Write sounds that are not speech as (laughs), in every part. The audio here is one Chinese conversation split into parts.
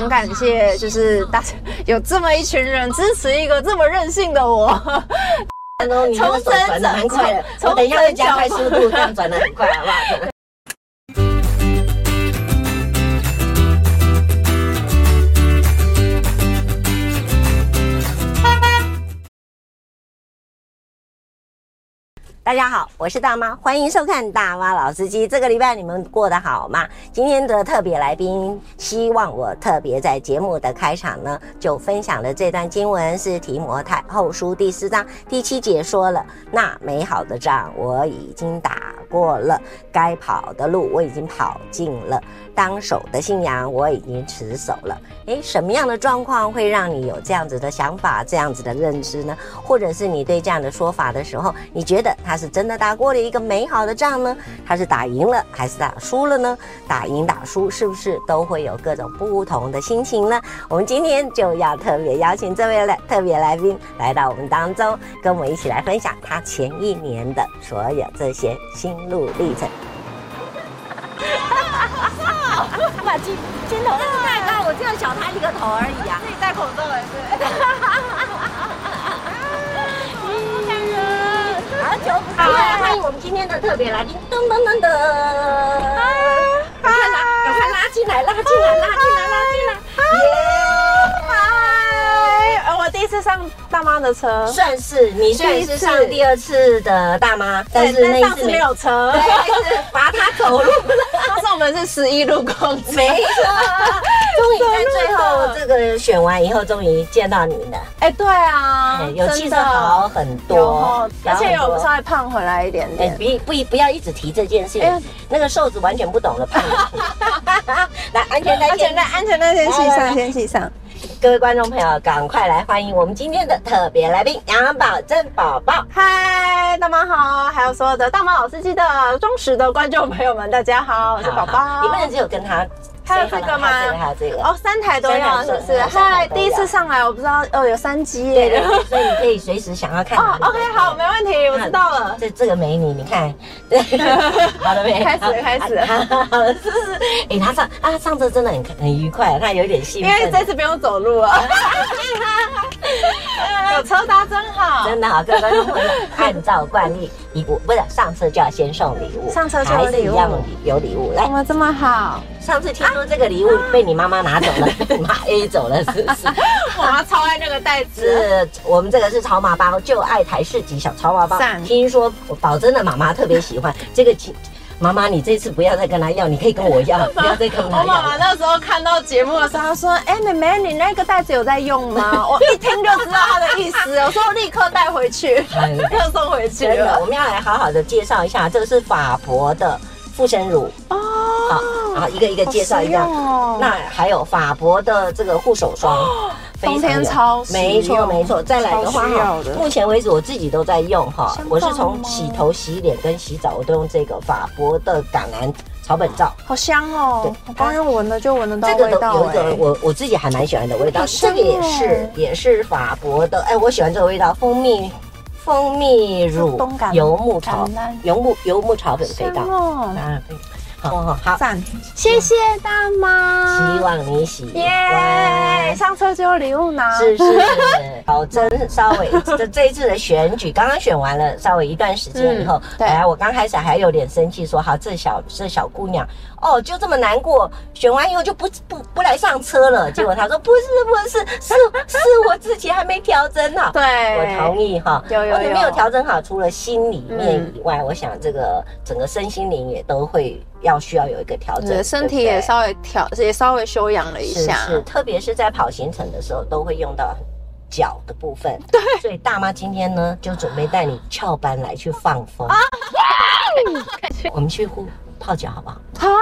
很感谢，就是大家有这么一群人支持一个这么任性的我。(laughs) 从生转的蛮快的，我等一下会加快速度，这样转的很快，好不好？大家好，我是大妈，欢迎收看大妈老司机。这个礼拜你们过得好吗？今天的特别来宾，希望我特别在节目的开场呢，就分享了这段经文，是提摩太后书第四章第七节说了：“那美好的仗我已经打过了，该跑的路我已经跑尽了，当守的信仰我已经持守了。”诶，什么样的状况会让你有这样子的想法、这样子的认知呢？或者是你对这样的说法的时候，你觉得他是真的打过了一个美好的仗呢？他是打赢了还是打输了呢？打赢打输是不是都会有各种不同的心情呢？我们今天就要特别邀请这位来特别来宾来到我们当中，跟我们一起来分享他前一年的所有这些心路历程。把金金头太高，我就要小他一个头而已啊！自己戴口罩也是。好久不见，欢迎我们今天的特别来宾，噔噔噔噔，次上大妈的车，算是你算是上第二次的大妈，但是那次没有车，对，是罚他走路。(laughs) 当时我们是十一路公车，没错。终于在最后这个选完以后，终于见到你了。哎，对啊，有气色好很多，而且有稍微胖回来一点点。不不不要一直提这件事情，那个瘦子完全不懂得胖。(laughs) 来，安全带，安全带，安全带先系上，先系上。各位观众朋友，赶快来欢迎我们今天的特别来宾杨宝珍宝宝。嗨，大妈好，还有所有的大妈老司机的忠实的观众朋友们，大家好，我是宝宝。你不能只有跟他。还有这个吗？还有这个哦，三台都要，是不是？嗨，第一次上来，我不知道哦，有三机耶。所以你可以随时想要看。哦，OK，好，没问题，我知道了。这这个美女，你看，对，(laughs) 好了没？开始了，开始了。好了，是不是？哎，他上啊，上车真的很很愉快，他有点兴奋。因为这次不用走路啊。(laughs) 有车搭真好，真的好。各位观众朋友，按照惯例，礼物不是上车就要先送礼物，上车就有礼物，有礼物来。怎么这么好？上次听说这个礼物被你妈妈拿走了，(laughs) 被你妈 A 走了，是不是？(laughs) 我妈超爱那个袋子。是我们这个是潮马包，就爱台式级小潮马包。听说宝珍的妈妈特别喜欢这个。妈妈，你这次不要再跟她要，你可以跟我要，(laughs) 不要再跟我要。我妈妈那时候看到节目的时候，她说：“哎，妹妹，你那个袋子有在用吗？”我一听就知道她的意思，我说立刻带回去，立刻送回去了。我们要来好好的介绍一下，这个是法国的护身乳哦。好，然后一个一个介绍一下。那还有法国的这个护手霜。冬天超没错没错，再来的话哈，目前为止我自己都在用哈，我是从洗头、洗脸跟洗澡我都用这个法国的橄榄草本皂，好香哦！对，我刚刚闻了就闻得到味道。有一个我我自己还蛮喜欢的味道，这个也是也是法国的，哎，我喜欢这个味道，蜂蜜蜂蜜乳油木草油木油木草本味道。哦，好赞，谢谢大妈，希望你喜欢。耶，上车就有礼物拿，是是是。宝珍稍微这这一次的选举刚刚选完了，稍微一段时间以后，对，我刚开始还有点生气，说好这小这小姑娘哦，就这么难过，选完以后就不不不来上车了。结果她说不是不是，是是我自己还没调整好。对，我同意哈，有有有，没有调整好，除了心里面以外，我想这个整个身心灵也都会。要需要有一个调整，身体也稍微调，也稍微休养了一下。是，是，特别是在跑行程的时候，都会用到脚的部分。对，所以大妈今天呢，就准备带你翘班来去放风。啊，(laughs) 我们去呼泡脚好不好？好啊，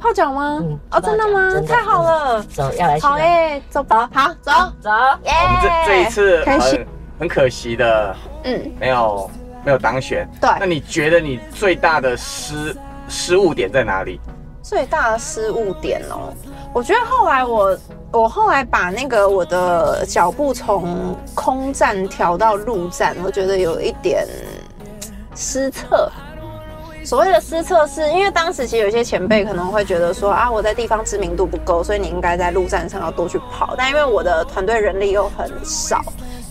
泡脚吗？嗯，哦，真的吗？太好了，走，要来。好耶，走吧，好，走走。耶，我们这这一次很很可惜的，嗯，没有没有当选。对，那你觉得你最大的失？失误点在哪里？最大的失误点哦，我觉得后来我我后来把那个我的脚步从空战调到陆战，我觉得有一点失策，所谓的失策是因为当时其实有些前辈可能会觉得说啊，我在地方知名度不够，所以你应该在陆战上要多去跑。但因为我的团队人力又很少，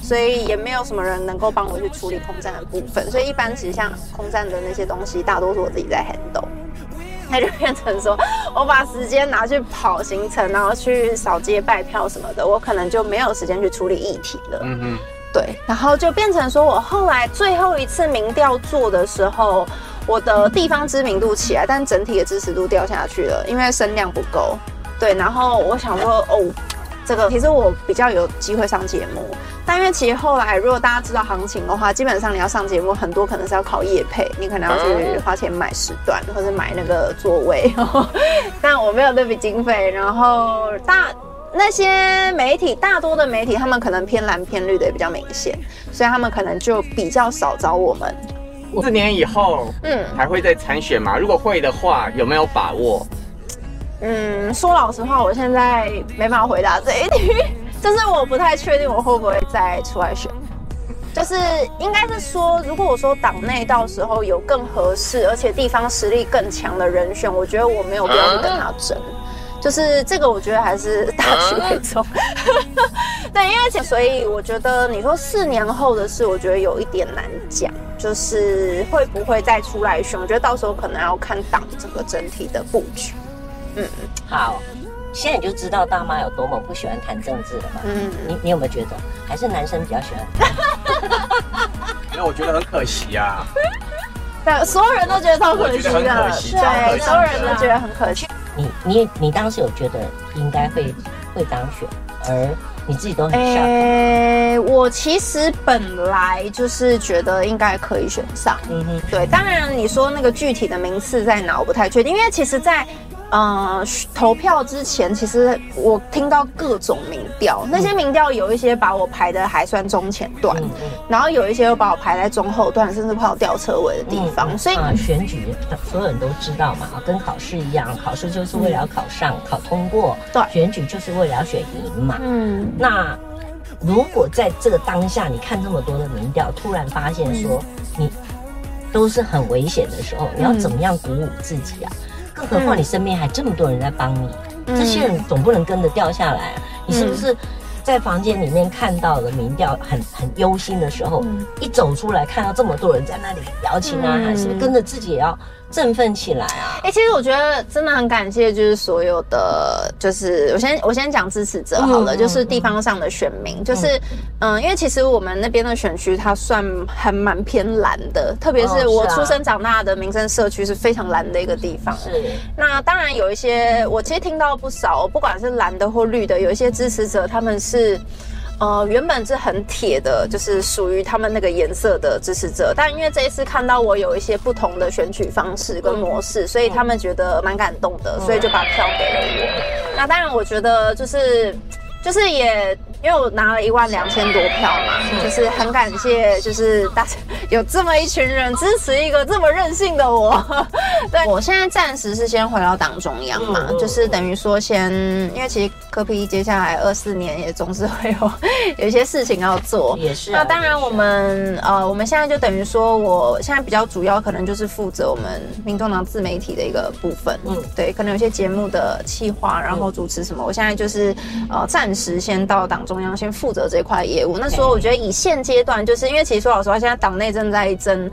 所以也没有什么人能够帮我去处理空战的部分。所以一般其实像空战的那些东西，大多数我自己在 handle。那就变成说，我把时间拿去跑行程，然后去扫街拜票什么的，我可能就没有时间去处理议题了。嗯嗯，对，然后就变成说我后来最后一次民调做的时候，我的地方知名度起来，但整体的支持度掉下去了，因为声量不够。对，然后我想说，哦。这个其实我比较有机会上节目，但因为其实后来如果大家知道行情的话，基本上你要上节目，很多可能是要靠业配，你可能要去花钱买时段或者买那个座位，(laughs) 但我没有那笔经费。然后大那些媒体，大多的媒体他们可能偏蓝偏绿的也比较明显，所以他们可能就比较少找我们。四年以后，嗯，还会再参选吗？如果会的话，有没有把握？嗯，说老实话，我现在没办法回答这一题，(laughs) 就是我不太确定我会不会再出来选。就是应该是说，如果我说党内到时候有更合适，而且地方实力更强的人选，我觉得我没有必要去跟他争。(laughs) 就是这个，我觉得还是大局为重。(laughs) 对，因为所以我觉得你说四年后的事，我觉得有一点难讲，就是会不会再出来选？我觉得到时候可能要看党整个整体的布局。嗯，(laughs) 好，现在你就知道大妈有多么不喜欢谈政治了嘛。嗯，你你有没有觉得，还是男生比较喜欢？(laughs) 因为我觉得很可惜啊。对，所有人都觉得超可惜的，对，所有人都觉得很可惜。你你你当时有觉得应该会会当选，而你自己都很想。欸，我其实本来就是觉得应该可以选上。嗯哼，对，当然你说那个具体的名次在哪，我不太确定，因为其实，在呃，投票之前，其实我听到各种民调，那些民调有一些把我排的还算中前段，嗯嗯、然后有一些又把我排在中后段，甚至跑吊车尾的地方。所以、呃、选举所有人都知道嘛，跟考试一样，考试就是为了要考上、嗯、考通过，对，选举就是为了要选赢嘛。嗯，那如果在这个当下，你看这么多的民调，突然发现说你都是很危险的时候，你要怎么样鼓舞自己啊？更何况你身边还这么多人在帮你，嗯、这些人总不能跟着掉下来啊！你是不是在房间里面看到了民调很很忧心的时候，嗯、一走出来看到这么多人在那里摇旗呐喊，是不是跟着自己也要？振奋起来啊！哎、欸，其实我觉得真的很感谢，就是所有的，就是我先我先讲支持者好了，嗯、就是地方上的选民，嗯、就是嗯，嗯，因为其实我们那边的选区它算还蛮偏蓝的，特别是我出生长大的民生社区是非常蓝的一个地方。是。那当然有一些，我其实听到不少，不管是蓝的或绿的，有一些支持者他们是。呃，原本是很铁的，就是属于他们那个颜色的支持者，但因为这一次看到我有一些不同的选取方式跟模式，嗯、所以他们觉得蛮感动的，嗯、所以就把票给了我。那当然，我觉得就是。就是也因为我拿了一万两千多票嘛，就是很感谢，就是大家有这么一群人支持一个这么任性的我。(laughs) 对，我现在暂时是先回到党中央嘛，就是等于说先，因为其实柯 P 接下来二四年也总是会有 (laughs) 有一些事情要做。也是。那当然我们呃，我们现在就等于说，我现在比较主要可能就是负责我们民众党自媒体的一个部分。嗯，对，可能有些节目的企划，然后主持什么，我现在就是呃暂时。时先到党中央先负责这块业务，那所以我觉得以现阶段，就是因为其实说老实话，现在党内正在争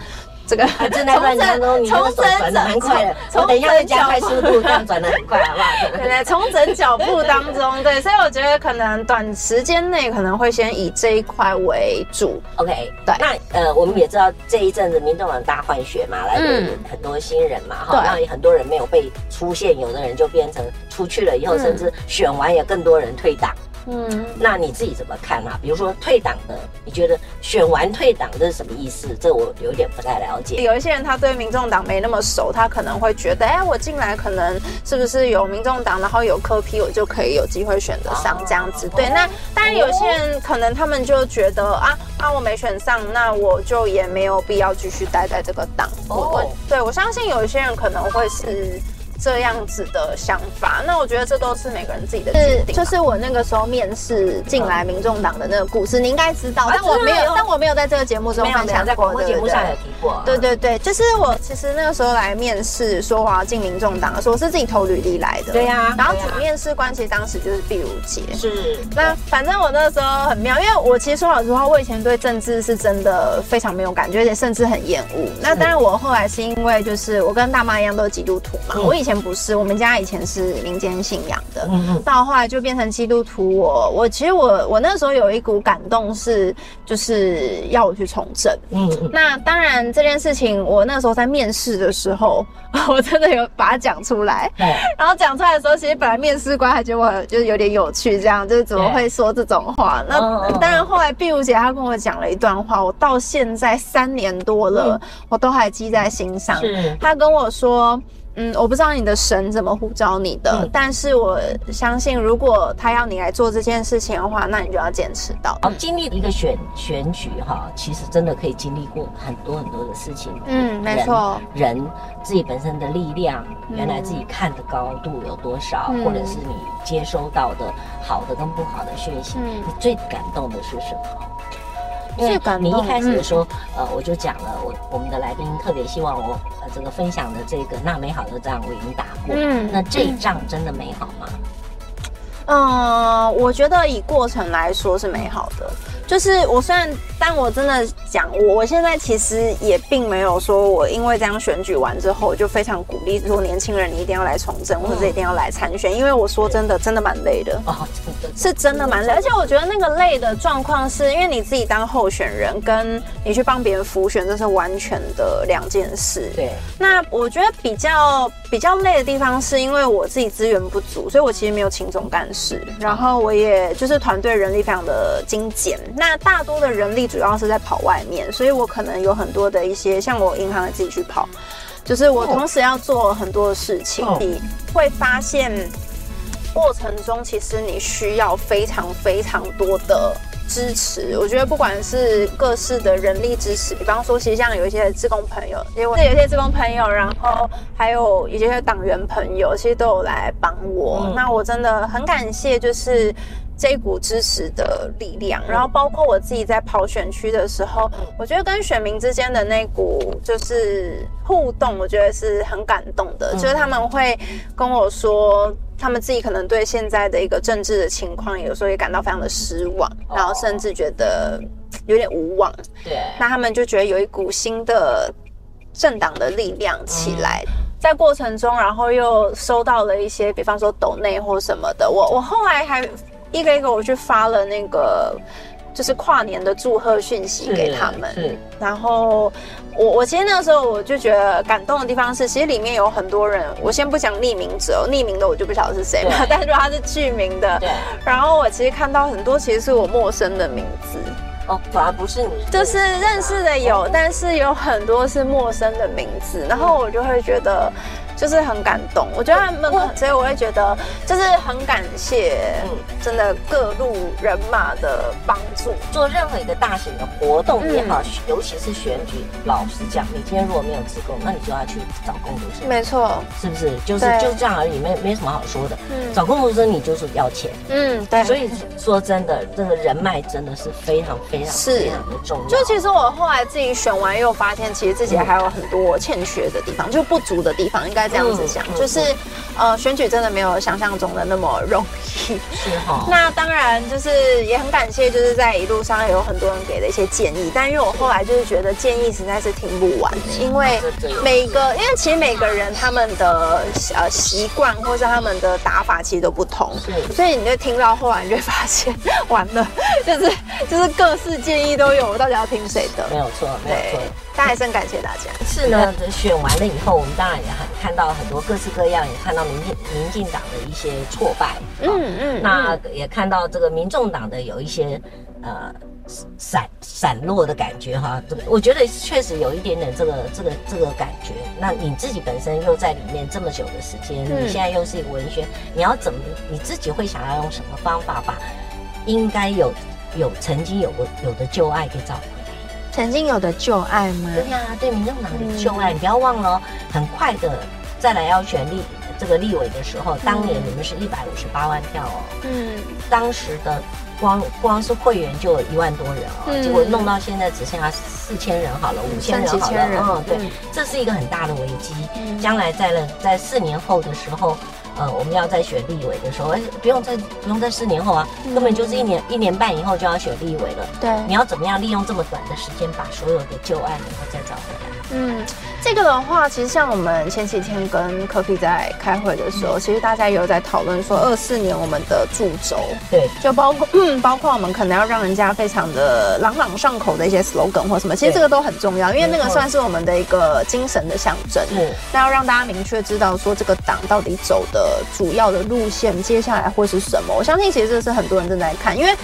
这个正在战当中，你重整转的很快的，从等一下再加快速度，(laughs) 这样转的很快，好不好？对对，重整脚步当中，对，所以我觉得可能短时间内可能会先以这一块为主。OK，对，那呃，我们也知道这一阵子民众党大换血嘛，来的很多新人嘛，哈，然后很多人没有被出现，有的人就变成出去了以后，甚至选完也更多人退党。嗯，那你自己怎么看啊？比如说退党的，你觉得选完退党这是什么意思？这我有点不太了解。有一些人他对民众党没那么熟，他可能会觉得，哎，我进来可能是不是有民众党，然后有柯批我就可以有机会选择上这样子。对，那当然有些人可能他们就觉得啊啊，我没选上，那我就也没有必要继续待在这个党。我我对我相信有一些人可能会是。这样子的想法。那我觉得这都是每个人自己的决定。就是我那个时候面试进来民众党的那个故事，你应该知道，但我没有，但我没有在这个节目中分享，在广播节目上有提过。对对对，就是我其实那个时候来面试，说我要进民众党的时候，我是自己投履历来的。对呀。然后主面试官其实当时就是毕如杰。是。那反正我那个时候很妙，因为我其实说老实话，我以前对政治是真的非常没有感觉，而且甚至很厌恶。那当然，我后来是因为就是我跟大妈一样都是基督徒嘛，我以前不是，我们家以前是民间信仰的，到后来就变成基督徒。我我其实我我那时候有一股感动是，就是要我去从政。嗯，那当然这件事情，我那时候在面试的时候，(laughs) 我真的有把它讲出来。然后讲出来的时候，其实本来面试官还觉得我就是有点有趣，这样就是怎么会说这种话？那当然后来毕如姐她跟我讲了一段话，我到现在三年多了，我都还记在心上。她跟我说。嗯，我不知道你的神怎么呼召你的，嗯、但是我相信，如果他要你来做这件事情的话，那你就要坚持到。好，经历一个选选举哈，其实真的可以经历过很多很多的事情。嗯，没错。人自己本身的力量，原来自己看的高度有多少，嗯、或者是你接收到的好的跟不好的讯息，嗯、你最感动的是什么？因为你一开始的时候，呃，我就讲了，我我们的来宾特别希望我呃这个分享的这个那美好的仗我已经打过，嗯，那这一仗真的美好吗？嗯，我觉得以过程来说是美好的。就是我虽然，但我真的讲，我我现在其实也并没有说，我因为这样选举完之后，我就非常鼓励说年轻人你一定要来从政，或者一定要来参选，因为我说真的，真的。蛮累的。啊，是真的蛮累，而且我觉得那个累的状况是因为你自己当候选人，跟你去帮别人辅选，这是完全的两件事。对，那我觉得比较比较累的地方，是因为我自己资源不足，所以我其实没有勤总干事，然后我也就是团队人力非常的精简。那大多的人力主要是在跑外面，所以我可能有很多的一些，像我银行自己去跑，就是我同时要做很多的事情，你会发现过程中其实你需要非常非常多的支持。我觉得不管是各式的人力支持，比方说，其实像有一些志工朋友，因为有一些志工朋友，然后还有一些党员朋友，其实都有来帮我。那我真的很感谢，就是。这一股支持的力量，然后包括我自己在跑选区的时候，我觉得跟选民之间的那股就是互动，我觉得是很感动的。就是他们会跟我说，他们自己可能对现在的一个政治的情况，有时候也感到非常的失望，然后甚至觉得有点无望。对，那他们就觉得有一股新的政党的力量起来，在过程中，然后又收到了一些，比方说抖内或什么的。我我后来还。一个一个我去发了那个，就是跨年的祝贺讯息给他们。然后我我其实那个时候我就觉得感动的地方是，其实里面有很多人，我先不讲匿名者，匿名的我就不晓得是谁嘛。但是他是剧名的，对。然后我其实看到很多其实是我陌生的名字。哦，反而不是你，就是认识的有，但是有很多是陌生的名字。然后我就会觉得。就是很感动，我觉得他们，所以我会觉得就是很感谢，真的各路人马的帮助。做任何一个大型的活动也好，尤其是选举，老实讲，你今天如果没有志工，那你就要去找工读生。没错，是不是？就是就这样而已，没没什么好说的。嗯，找工读生你就是要钱。嗯，对。所以说真的，这个人脉真的是非常非常非常的重要。就其实我后来自己选完，又发现其实自己还有很多欠缺的地方，就不足的地方，应该。这样子想，就是，呃，选举真的没有想象中的那么容易。是 (laughs) 哈。那当然，就是也很感谢，就是在一路上有很多人给的一些建议。但因为我后来就是觉得建议实在是听不完，因为每个，因为其实每个人他们的呃习惯或是他们的打法其实都不同，所以你就听到后来你就会发现，(laughs) 完了，就是就是各式建议都有，我到底要听谁的？没有错，没有错。但还是很感谢大家。是呢，选完了以后，我们当然也很看到很多各式各样，也看到民进民进党的一些挫败，嗯嗯，那也看到这个民众党的有一些呃散散落的感觉哈。这个我觉得确实有一点点这个这个这个感觉。那你自己本身又在里面这么久的时间，你现在又是一个文宣，你要怎么你自己会想要用什么方法把应该有有曾经有过有的旧爱给找回？曾经有的旧爱吗？对呀、啊，对民众党的旧爱，嗯、你不要忘了哦。很快的，再来要选立这个立委的时候，当年你们是一百五十八万票哦，嗯，当时的光光是会员就有一万多人哦，嗯、结果弄到现在只剩下四千人好了，五千人好了，嗯，对，这是一个很大的危机，将来在了在四年后的时候。呃，我们要在选立委的时候，哎，不用在不用在四年后啊，根本就是一年一年半以后就要选立委了。对，你要怎么样利用这么短的时间把所有的旧案然后再找回来？嗯，这个的话，其实像我们前几天跟科比在开会的时候，嗯、其实大家也有在讨论说，二四年我们的主轴，对，就包括嗯，包括我们可能要让人家非常的朗朗上口的一些 slogan 或什么，其实这个都很重要，因为那个算是我们的一个精神的象征。嗯，那要让大家明确知道说这个党到底走的主要的路线，接下来会是什么。我相信其实这是很多人正在看，因为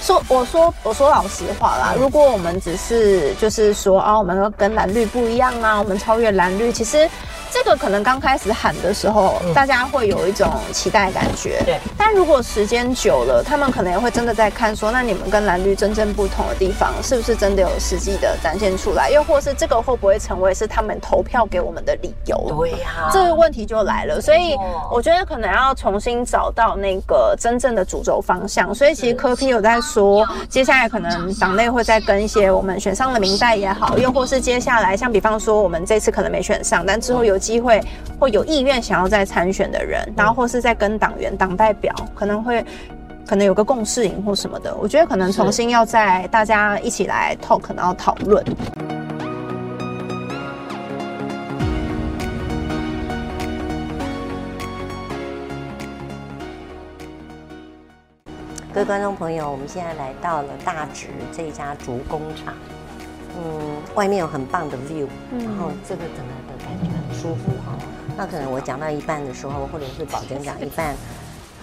说我说我说老实话啦，如果我们只是就是说啊，我们要跟蓝绿。不一样啊！我们超越蓝绿，其实。这个可能刚开始喊的时候，大家会有一种期待感觉。对。但如果时间久了，他们可能也会真的在看说，那你们跟蓝绿真正不同的地方，是不是真的有实际的展现出来？又或是这个会不会成为是他们投票给我们的理由？对呀。这个问题就来了。所以我觉得可能要重新找到那个真正的主轴方向。所以其实科批有在说，接下来可能党内会再跟一些我们选上的民代也好，又或是接下来像比方说我们这次可能没选上，但之后有。机会或有意愿想要再参选的人，然后或是在跟党员、党代表，可能会可能有个共识营或什么的。我觉得可能重新要在大家一起来 talk，然后讨论。各位观众朋友，我们现在来到了大直这家竹工厂，嗯，外面有很棒的 view，然后这个整个的感觉很舒服哈。那可能我讲到一半的时候，或者是宝娟讲一半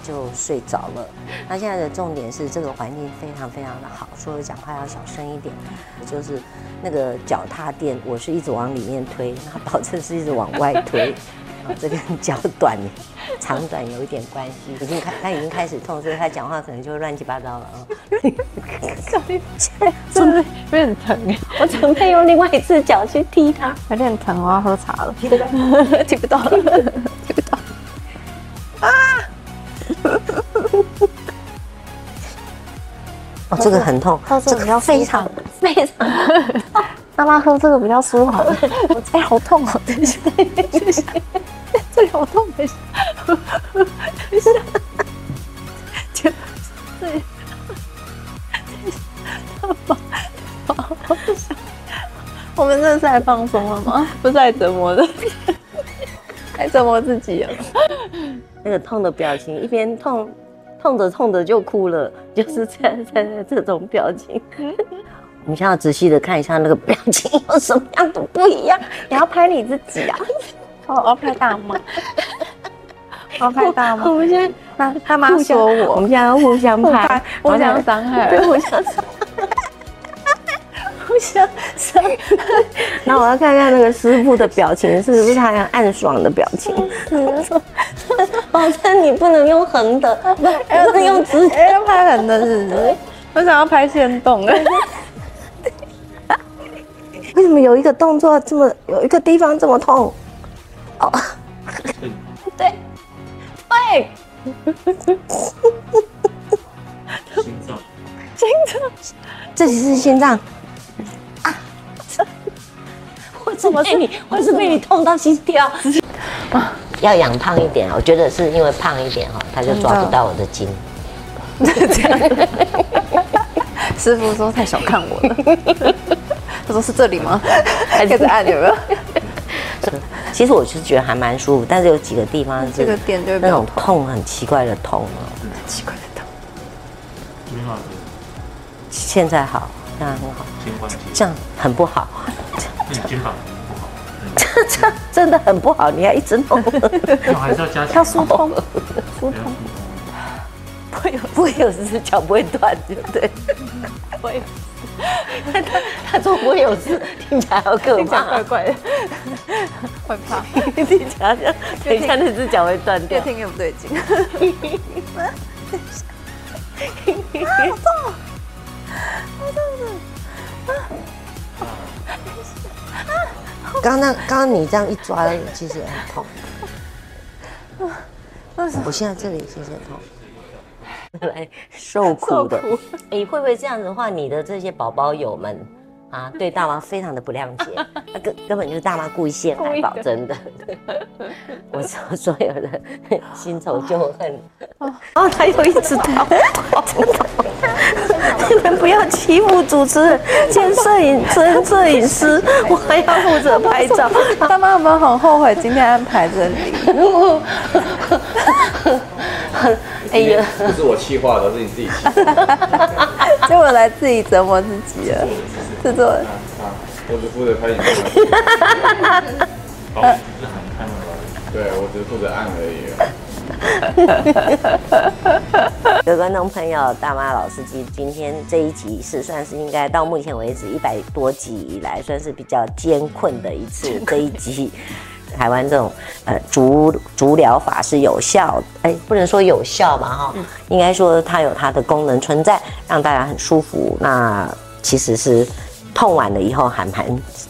就睡着了。那现在的重点是这个环境非常非常的好，所以讲话要小声一点。就是那个脚踏垫，我是一直往里面推，那宝珍是一直往外推。这跟脚短、长短有一点关系，已经开，他已经开始痛，所以他讲话可能就乱七八糟了啊。小心，(laughs) 真的有点疼哎！我准备用另外一只脚去踢他，(laughs) 有点疼，我要喝茶了。踢不到，踢不到了，(laughs) 踢不到。啊！哦，这个很痛，这个比较非常非常。妈妈喝这个比较舒服。(laughs) 我哎，好痛哦！等一下，等一下。这里好痛，等一下，等一下，就这里，我们这是在放松了吗？不是在折磨的，(laughs) 还折磨自己啊！那个痛的表情，一边痛，痛着痛着就哭了，就是在在在这种表情。我们现在要仔细的看一下那个表情有什么样的不一样。(laughs) 你要拍你自己啊！哦我要拍大妈，我要拍大妈。我们现在他他妈说我，我们现在要互相拍，互相伤害，互相伤害，互相伤害。那我要看看那个师傅的表情，是不是他要暗爽的表情？保证你不能用横的，不，要是用直，要拍横的，是不是？我想要拍线动。(laughs) 为什么有一个动作这么，有一个地方这么痛？哦，(laughs) 对，对，心脏，心脏，这里是心脏啊！我怎么被你？我是被你痛到心跳啊。要养胖一点，我觉得是因为胖一点哈，他就抓不到我的筋。这样，(laughs) (laughs) 师傅说太小看我了。他说是这里吗？(laughs) 还是按有没有？其实我是觉得还蛮舒服，但是有几个地方是这个点就那种痛，很奇怪的痛哦，很奇怪的痛。挺好的，现在好，现在很好。这样很不好。肩膀不好。(laughs) 这这真的很不好，你还一直痛。(laughs) 还是要加强。要疏通，疏通。(laughs) 不会有，不会有事，脚不会断，对不对？不会。他他说不会有事，听起来好可怕，怪怪的，会怕。听起来像，等一下那只脚会断掉。越听越不对劲。好痛！好痛！刚刚刚刚你这样一抓，其实很痛。我现在这里其实很痛，(laughs) 来受苦的。你、欸，会不会这样子的话，你的这些宝宝友们啊，对大妈非常的不谅解？(laughs) 那根根本就是大妈故意陷害宝真的。(laughs) 我说所有的新仇旧恨。哦，他又一直逃，真的。你们不要欺负主持人兼摄影兼摄影师，我还要负责拍照。大妈有没有很后悔今天安排这里？(laughs) 哎呀，不是我气话，的是你自己气。(laughs) 结果来自己折磨自己了，制作人。(laughs) 我只负责拍影片。好，是很看的吗？对，我只是负责按而已。各位观众朋友，大妈老司机，今天这一集是算是应该到目前为止一百多集以来，算是比较艰困的一次。这一集，台湾这种呃足足疗法是有效，哎，不能说有效嘛哈，应该说它有它的功能存在，让大家很舒服。那其实是痛完了以后还蛮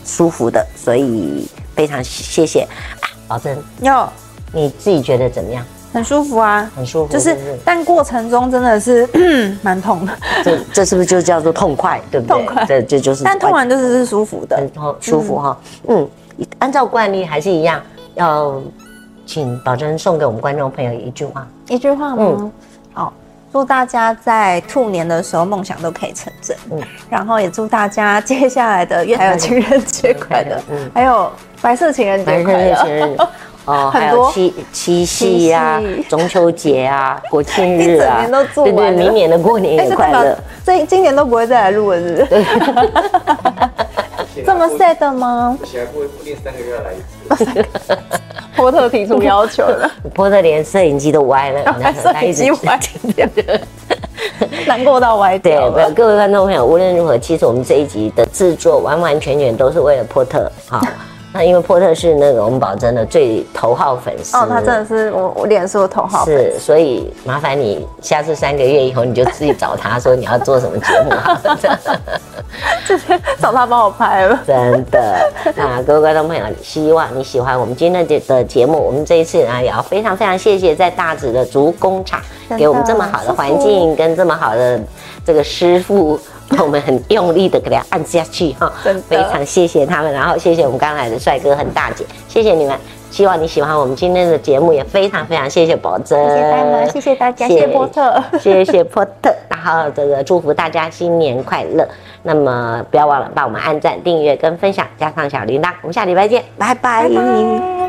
舒服的，所以非常谢谢啊，宝珍哟，你自己觉得怎么样？很舒服啊，很舒服，就是，但过程中真的是 (clears throat) 蛮痛的。这这是不是就叫做痛快，对不对？痛快，这这就是。但痛完就是是舒服的，很舒服哈。嗯，按照惯例还是一样，要请宝珍送给我们观众朋友一句话，一句话吗？嗯，好，祝大家在兔年的时候梦想都可以成真。嗯，然后也祝大家接下来的月还有情人节快乐，嗯，还有白色情人节快乐。(laughs) 哦，还有七七夕呀，中秋节啊，国庆日啊，一整年都做完了。对对，明年的过年也快乐。这今年都不会再来录了，是不是？这么 sad 吗？而且还不会固定三个月要来一次。(laughs) 波特提出要求了，波特连摄影机都歪了，(laughs) 摄影机歪掉，难过到歪掉。对，各位观众朋友，无论如何，其实我们这一集的制作完完全全都是为了波特，好。(laughs) 那因为波特是那个我们宝珍的最头号粉丝哦，他真的是我我脸书的头号粉丝，是，所以麻烦你下次三个月以后你就自己找他说你要做什么节目好了，直接找他帮我拍了，真的。那各位观众朋友，希望你喜欢我们今天的的节目，我们这一次呢也要非常非常谢谢在大直的竹工厂给我们这么好的环境跟这么好的这个师傅。我们很用力的给他按下去哈，非常谢谢他们，然后谢谢我们刚来的帅哥和大姐，谢谢你们，希望你喜欢我们今天的节目，也非常非常谢谢宝珍，谢谢大家，谢谢大家，谢谢波特，谢谢波特，然后这个祝福大家新年快乐，那么不要忘了帮我们按赞、订阅跟分享，加上小铃铛，我们下礼拜见，拜拜。拜拜。